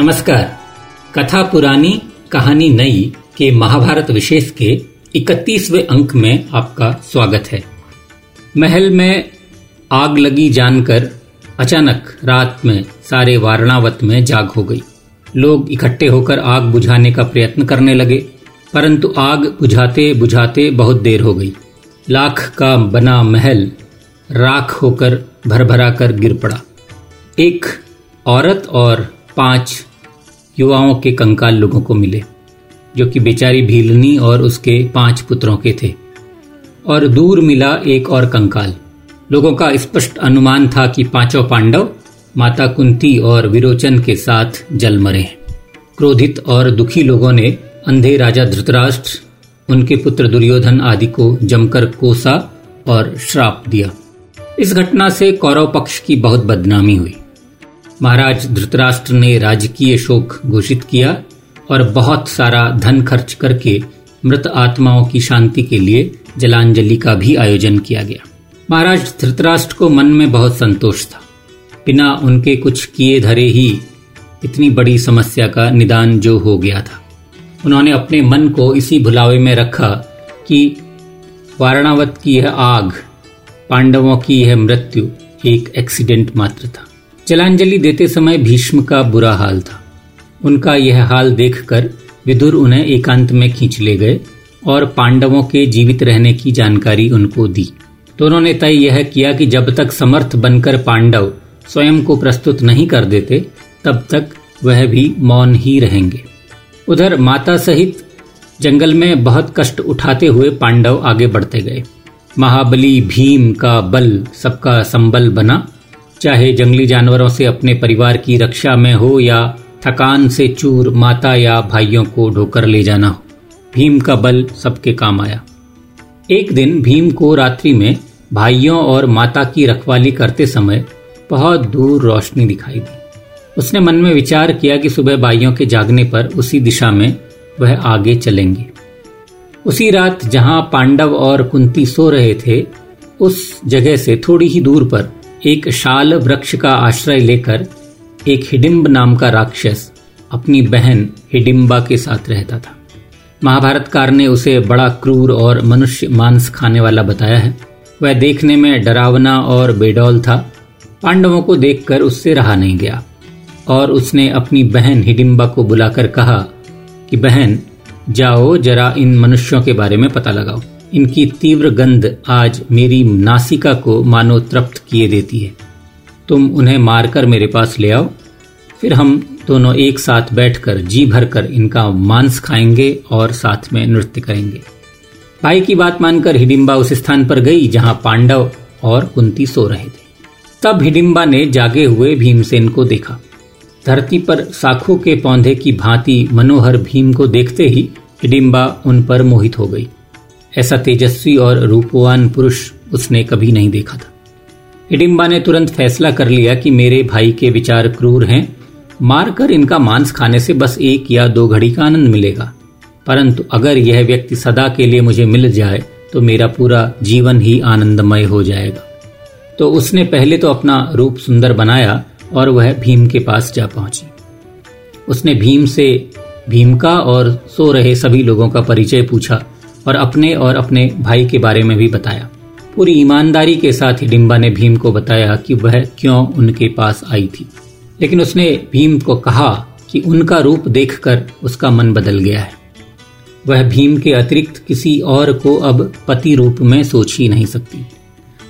नमस्कार। कथा पुरानी कहानी नई के महाभारत विशेष के 31वें अंक में आपका स्वागत है। महल में आग लगी जानकर अचानक रात में सारे वारणावत में जाग हो गई। लोग इकट्ठे होकर आग बुझाने का प्रयत्न करने लगे, परंतु आग बुझाते बुझाते बहुत देर हो गई। लाख का बना महल राख होकर भरभरा कर गिर पड़ा। एक औरत और पाँच युवाओं के कंकाल लोगों को मिले, जो कि बेचारी भीलनी और उसके पाँच पुत्रों के थे। और दूर मिला एक और कंकाल। लोगों का स्पष्ट अनुमान था कि पाँचों पांडव, माता कुंती और विरोचन के साथ जल मरे क्रोधित और दुखी लोगों ने अंधे राजा धृतराष्ट्र, उनके पुत्र दुर्योधन आदि को जमकर कोसा और श्राप दिया। इस घटना से कौरव पक्ष की बहुत बदनामी हुई। महाराज धृतराष्ट्र ने राजकीय शोक घोषित किया और बहुत सारा धन खर्च करके मृत आत्माओं की शांति के लिए जलांजलि का भी आयोजन किया गया। महाराज धृतराष्ट्र को मन में बहुत संतोष था। बिना उनके कुछ किए धरे ही इतनी बड़ी समस्या का निदान जो हो गया था। उन्होंने अपने मन को इसी भुलावे में रखा कि वारणावत की यह आग, पांडवों की यह मृत्यु एक एक्सीडेंट मात्र था। जलांजलि देते समय भीष्म का बुरा हाल था। उनका यह हाल देखकर विदुर उन्हें एकांत में खींच ले गए और पांडवों के जीवित रहने की जानकारी उनको दी। दोनों ने तय यह किया कि जब तक समर्थ बनकर पांडव स्वयं को प्रस्तुत नहीं कर देते, तब तक वह भी मौन ही रहेंगे। उधर माता सहित जंगल में बहुत कष्ट उठाते हुए पांडव आगे बढ़ते गए। महाबली, भीम का बल सबका संबल बना। चाहे जंगली जानवरों से अपने परिवार की रक्षा में हो या थकान से चूर, माता या भाइयों को ढोकर ले जाना हो, भीम का बल सबके काम आया। एक दिन भीम को रात्रि में भाइयों और माता की रखवाली करते समय बहुत दूर रोशनी दिखाई दी। उसने मन में विचार किया कि सुबह भाइयों के जागने पर उसी दिशा में वह आगे चलेंगे। उसी रात जहाँ पांडव और कुंती सो रहे थे, उस जगह से थोड़ी ही दूर पर एक शाल वृक्ष का आश्रय लेकर एक हिडिम्ब नाम का राक्षस अपनी बहन हिडिम्बा के साथ रहता था। महाभारतकार ने उसे बड़ा क्रूर और मनुष्य मांस खाने वाला बताया है। वह देखने में डरावना और बेडौल था। पांडवों को देखकर उससे रहा नहीं गया और उसने अपनी बहन हिडिम्बा को बुलाकर कहा कि, बहन, जाओ जरा इन मनुष्यों के बारे में पता लगाओ। इनकी तीव्र गंध आज मेरी नासिका को मानो तृप्त किए देती है। तुम उन्हें मारकर मेरे पास ले आओ। फिर हम दोनों एक साथ बैठकर, जी भरकर इनका मांस खाएँगे और साथ में नृत्य करेंगे। भाई की बात मानकर हिडिम्बा उस स्थान पर गई जहाँ पांडव और कुंती सो रहे थे। तब हिडिम्बा ने जागे हुए भीमसेन को देखा। धरती पर साखों के पौधे की भांति मनोहर भीम को देखते ही हिडिम्बा उन पर मोहित हो गई। ऐसा तेजस्वी और रूपवान पुरुष उसने कभी नहीं देखा था। हिडिम्बा ने तुरंत फैसला कर लिया कि मेरे भाई के विचार क्रूर हैं। मारकर इनका मांस खाने से बस एक या दो घड़ी का आनंद मिलेगा। परंतु अगर यह व्यक्ति सदा के लिए मुझे मिल जाए तो मेरा पूरा जीवन ही आनंदमय हो जाएगा। तो उसने पहले तो अपना रूप सुंदर बनाया और वह भीम के पास जा पहुँची। उसने भीम से भीम का और सो रहे सभी लोगों का परिचय पूछा और अपने और अपने भाई के बारे में भी बताया। पूरी ईमानदारी के साथ हिडिम्बा ने भीम को बताया कि वह क्यों उनके पास आई थी। लेकिन उसने भीम को कहा कि उनका रूप देखकर उसका मन बदल गया है। वह भीम के अतिरिक्त किसी और को अब पति रूप में सोच ही नहीं सकती।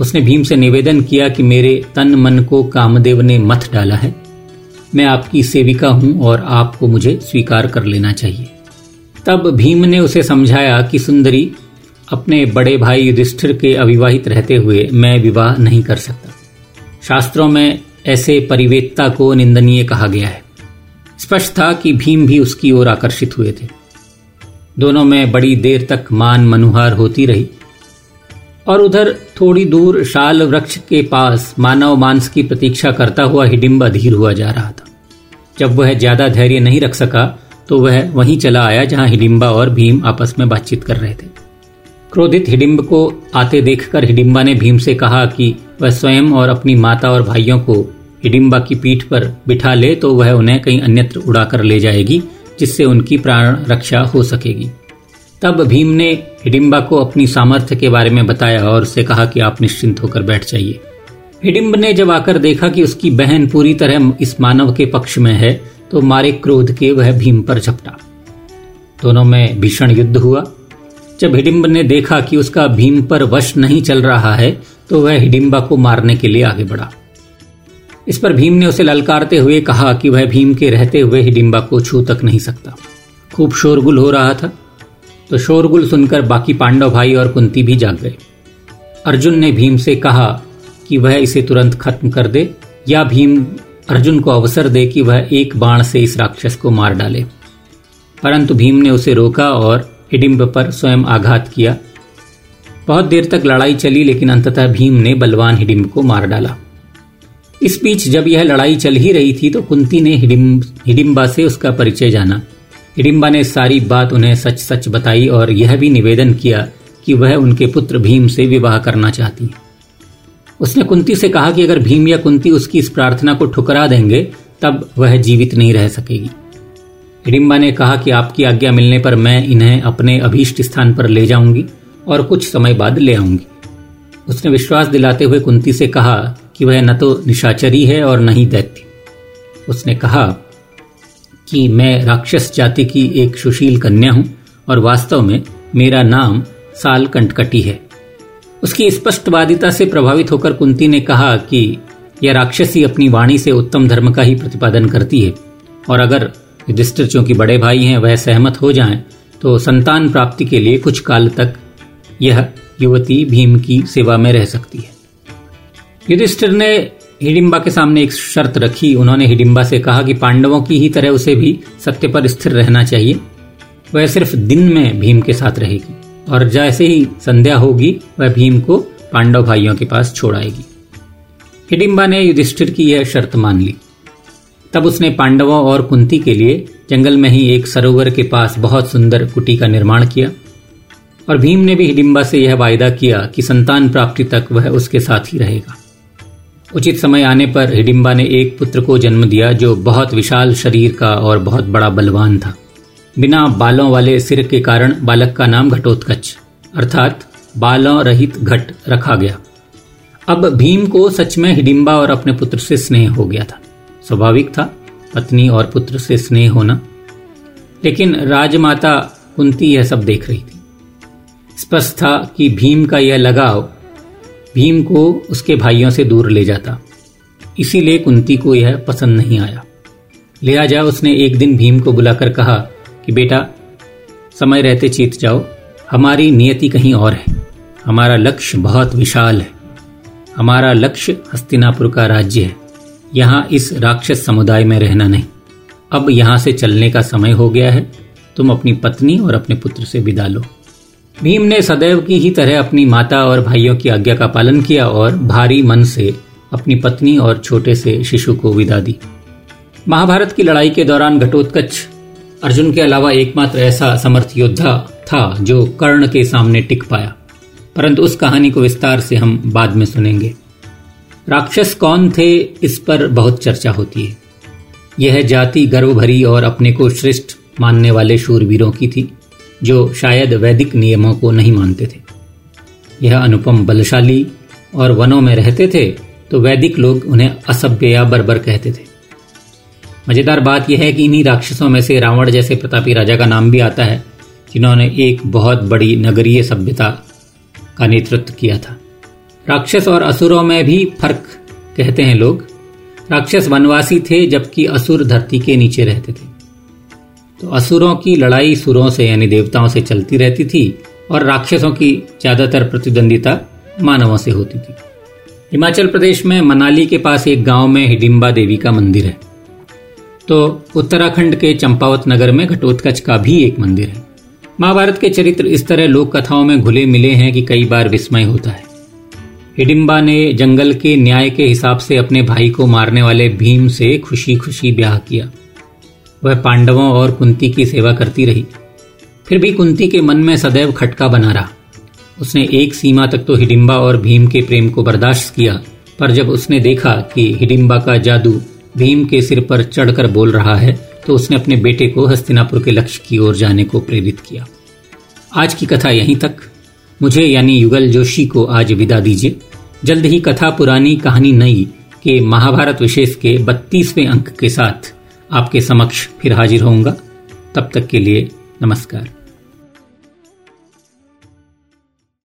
उसने भीम से निवेदन किया कि मेरे तन मन को कामदेव ने मत डाला है। मैं आपकी सेविका हूँ और आपको मुझे स्वीकार कर लेना चाहिए। तब भीम ने उसे समझाया कि, सुंदरी, अपने बड़े भाई युधिष्ठिर के अविवाहित रहते हुए मैं विवाह नहीं कर सकता। शास्त्रों में ऐसे परिवेदता को निंदनीय कहा गया है। स्पष्ट था कि भीम भी उसकी ओर आकर्षित हुए थे। दोनों में बड़ी देर तक मान मनुहार होती रही। और उधर थोड़ी दूर शाल वृक्ष के पास मानव मांस की प्रतीक्षा करता हुआ हिडिम्ब अधीर हुआ जा रहा था। जब वह ज़्यादा धैर्य नहीं रख सका तो वह वहीं चला आया जहाँ हिडिम्बा और भीम आपस में बातचीत कर रहे थे। क्रोधित हिडिम्ब को आते देखकर हिडिम्बा ने भीम से कहा कि वह स्वयं और अपनी माता और भाइयों को हिडिम्बा की पीठ पर बिठा ले तो वह उन्हें कहीं अन्यत्र उड़ाकर ले जाएगी, जिससे उनकी प्राण रक्षा हो सकेगी। तब भीम ने हिडिम्बा को अपनी सामर्थ्य के बारे में बताया और उससे कहा कि आप निश्चिंत होकर बैठ जाइए। हिडिम्ब ने जब आकर देखा कि उसकी बहन पूरी तरह इस मानव के पक्ष में है तो मारे क्रोध के वह भीम पर झपटा। दोनों में भीषण युद्ध हुआ। जब हिडिम्ब ने देखा कि उसका भीम पर वश नहीं चल रहा है तो वह हिडिम्बा को मारने के लिए आगे बढ़ा। इस पर भीम ने उसे ललकारते हुए कहा कि वह भीम के रहते हुए हिडिम्बा को छू तक नहीं सकता। खूब शोरगुल हो रहा था। तो शोरगुल सुनकर बाकी पांडव भाई और कुंती भी जाग गए। अर्जुन ने भीम से कहा कि वह इसे तुरंत खत्म कर दे या भीम अर्जुन को अवसर दे कि वह एक बाण से इस राक्षस को मार डाले। परंतु भीम ने उसे रोका और हिडिम्ब पर स्वयं आघात किया। बहुत देर तक लड़ाई चली, लेकिन अंततः भीम ने बलवान हिडिम्ब को मार डाला। इस बीच जब यह लड़ाई चल ही रही थी तो कुंती ने हिडिम्बा से उसका परिचय जाना। हिडिम्बा ने सारी बात उन्हें सच सच बताई और यह भी निवेदन किया कि वह उनके पुत्र भीम से विवाह करना चाहती। है उसने कुंती से कहा कि अगर भीम या कुंती उसकी इस प्रार्थना को ठुकरा देंगे, तब वह जीवित नहीं रह सकेगी। हिडिम्बा ने कहा कि आपकी आज्ञा मिलने पर मैं इन्हें अपने अभीष्ट स्थान पर ले जाऊँगी और कुछ समय बाद ले आऊँगी। उसने विश्वास दिलाते हुए कुंती से कहा कि वह न तो निशाचरी है और न ही दैत्य। उसने कहा कि मैं राक्षस जाति की एक सुशील कन्या हूँ और वास्तव में मेरा नाम साल कंटकटी है। उसकी स्पष्टवादिता से प्रभावित होकर कुंती ने कहा कि यह राक्षसी अपनी वाणी से उत्तम धर्म का ही प्रतिपादन करती है, और अगर युधिष्ठिर चूँकि बड़े भाई हैं, वह सहमत हो जाएँ तो संतान प्राप्ति के लिए कुछ काल तक यह युवती भीम की सेवा में रह सकती है। युधिष्ठिर ने हिडिम्बा के सामने एक शर्त रखी। उन्होंने हिडिम्बा से कहा कि पांडवों की ही तरह उसे भी सत्य पर स्थिर रहना चाहिए। वह सिर्फ़ दिन में भीम के साथ रहेगी। और जैसे ही संध्या होगी, वह भीम को पांडव भाइयों के पास छोड़ाएगी हिडिम्बा ने युधिष्ठिर की यह शर्त मान ली। तब उसने पांडवों और कुंती के लिए जंगल में ही एक सरोवर के पास बहुत सुंदर कुटी का निर्माण किया और भीम ने भी हिडिम्बा से यह वायदा किया कि संतान प्राप्ति तक वह उसके साथ ही रहेगा। उचित समय आने पर हिडिम्बा ने एक पुत्र को जन्म दिया जो बहुत विशाल शरीर का और बहुत बड़ा बलवान था। बिना बालों वाले सिर के कारण बालक का नाम घटोत्कच, अर्थात बालों रहित घट रखा गया। अब भीम को सच में हिडिम्बा और अपने पुत्र से स्नेह हो गया था। स्वाभाविक था, पत्नी और पुत्र से स्नेह होना। लेकिन राजमाता कुंती यह सब देख रही थी। स्पष्ट था कि भीम का यह लगाव भीम को उसके भाइयों से दूर ले जाता। इसीलिए कुंती को यह पसंद नहीं आया। लिहाजा उसने एक दिन भीम को बुलाकर कहा कि बेटा, समय रहते चीत जाओ। हमारी नियति कहीं और है। हमारा लक्ष्य बहुत विशाल है। हमारा लक्ष्य हस्तिनापुर का राज्य है। यहाँ इस राक्षस समुदाय में रहना नहीं। अब यहाँ से चलने का समय हो गया है। तुम अपनी पत्नी और अपने पुत्र से विदा लो। भीम ने सदैव की ही तरह अपनी माता और भाइयों की आज्ञा का पालन किया और भारी मन से अपनी पत्नी और छोटे से शिशु को विदा दी। महाभारत की लड़ाई के दौरान घटोत्कच अर्जुन के अलावा एकमात्र ऐसा समर्थ योद्धा था जो कर्ण के सामने टिक पाया। परंतु उस कहानी को विस्तार से हम बाद में सुनेंगे। राक्षस कौन थे, इस पर बहुत चर्चा होती है। यह जाति गर्व भरी और अपने को श्रेष्ठ मानने वाले शूरवीरों की थी, जो शायद वैदिक नियमों को नहीं मानते थे। यह अनुपम बलशाली और वनों में रहते थे तो वैदिक लोग उन्हें असभ्य या बर्बर कहते थे। मज़ेदार बात यह है कि इन्हीं राक्षसों में से रावण जैसे प्रतापी राजा का नाम भी आता है, जिन्होंने एक बहुत बड़ी नगरीय सभ्यता का नेतृत्व किया था। राक्षस और असुरों में भी फ़र्क कहते हैं लोग। राक्षस वनवासी थे, जबकि असुर धरती के नीचे रहते थे। तो असुरों की लड़ाई सुरों से, यानी देवताओं से चलती रहती थी, और राक्षसों की ज़्यादातर प्रतिद्वंदिता मानवों से होती थी। हिमाचल प्रदेश में मनाली के पास एक गाँव में हिडिम्बा देवी का मंदिर है। तो उत्तराखंड के चंपावत नगर में घटोत्कच का भी एक मंदिर है। महाभारत के चरित्र इस तरह लोक कथाओं में घुले मिले हैं कि कई बार विस्मय होता है। हिडिम्बा ने जंगल के न्याय के हिसाब से अपने भाई को मारने वाले भीम से खुशी खुशी ब्याह किया। वह पांडवों और कुंती की सेवा करती रही। फिर भी कुंती के मन में सदैव खटका बना रहा। उसने एक सीमा तक तो हिडिम्बा और भीम के प्रेम को बर्दाश्त किया, पर जब उसने देखा कि हिडिम्बा का जादू भीम के सिर पर चढ़कर बोल रहा है तो उसने अपने बेटे को हस्तिनापुर के लक्ष्य की ओर जाने को प्रेरित किया। आज की कथा यहीं तक। मुझे यानी युगल जोशी को आज विदा दीजिए। जल्द ही कथा पुरानी कहानी नई के महाभारत विशेष के बत्तीसवें अंक के साथ आपके समक्ष फिर हाजिर होऊँगा। तब तक के लिए नमस्कार।